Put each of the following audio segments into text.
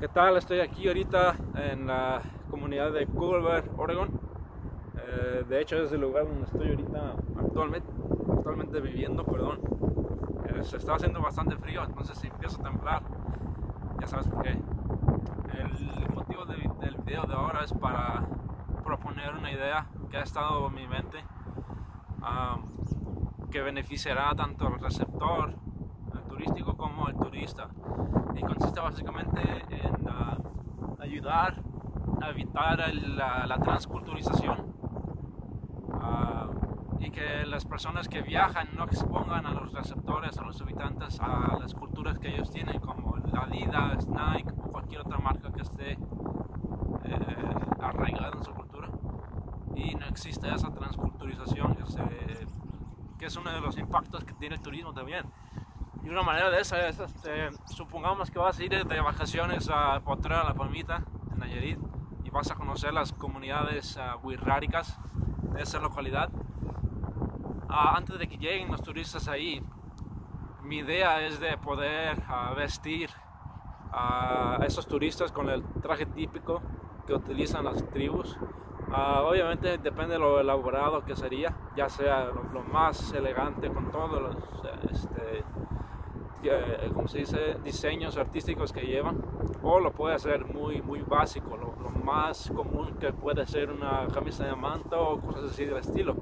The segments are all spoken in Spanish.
¿Qué tal? Estoy aquí ahorita en la comunidad de Culver, Oregon. Eh, de hecho es el lugar donde estoy ahorita actualmente, actualmente viviendo, perdón. Eh, se está haciendo bastante frío, entonces si a temblar, ya sabes por qué. El motivo del video de ahora es para proponer una idea que ha estado en mi mente que beneficiará tanto al receptor turístico como al turista y consiste básicamente en ayudar a evitar la, transculturización ah, y que las personas que viajan no expongan a los receptores, a los habitantes, a las culturas que ellos tienen, como Adidas, Nike o cualquier otra marca que esté eh, arraigada en su cultura. Y no existe esa transculturización que, que es uno de los impactos que tiene el turismo también. Y una manera de esa es, este, supongamos que vas a ir de vacaciones a Potrero, La Palmita, Nayarit, y vas a conocer las comunidades uh, de esa localidad. Ah, antes de que lleguen los turistas ahí, mi idea es de poder ah, vestir a esos turistas con el traje típico que utilizan las tribus. obviamente depende de lo elaborado que sería, ya sea lo, más elegante con todos los este, eh, como se dice, diseños artísticos que llevan, o lo puede hacer muy, muy básico, lo, más común que puede ser una camisa de manta o cosas así del estilo.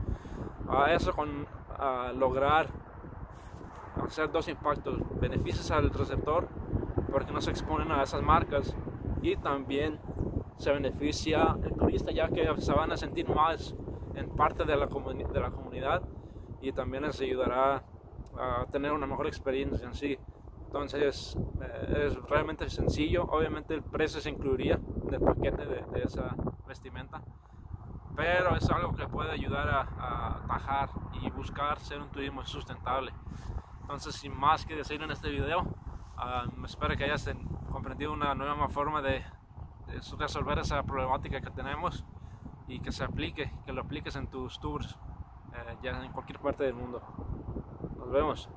A eso con lograr hacer dos impactos, beneficios al receptor, porque no se exponen a esas marcas, y también se beneficia el turista, ya que se van a sentir más en parte de la, de la comunidad y también les ayudará a tener una mejor experiencia en sí. Entonces eh, es realmente sencillo. Obviamente el precio se incluiría en el paquete de, esa vestimenta. Pero es algo que puede ayudar a, atajar y buscar ser un turismo sustentable. Entonces sin más que decir en este video, uh, espero que hayas comprendido una nueva forma de, resolver esa problemática que tenemos y que se aplique, que lo apliques en tus tours, eh, ya en cualquier parte del mundo. Nos vemos.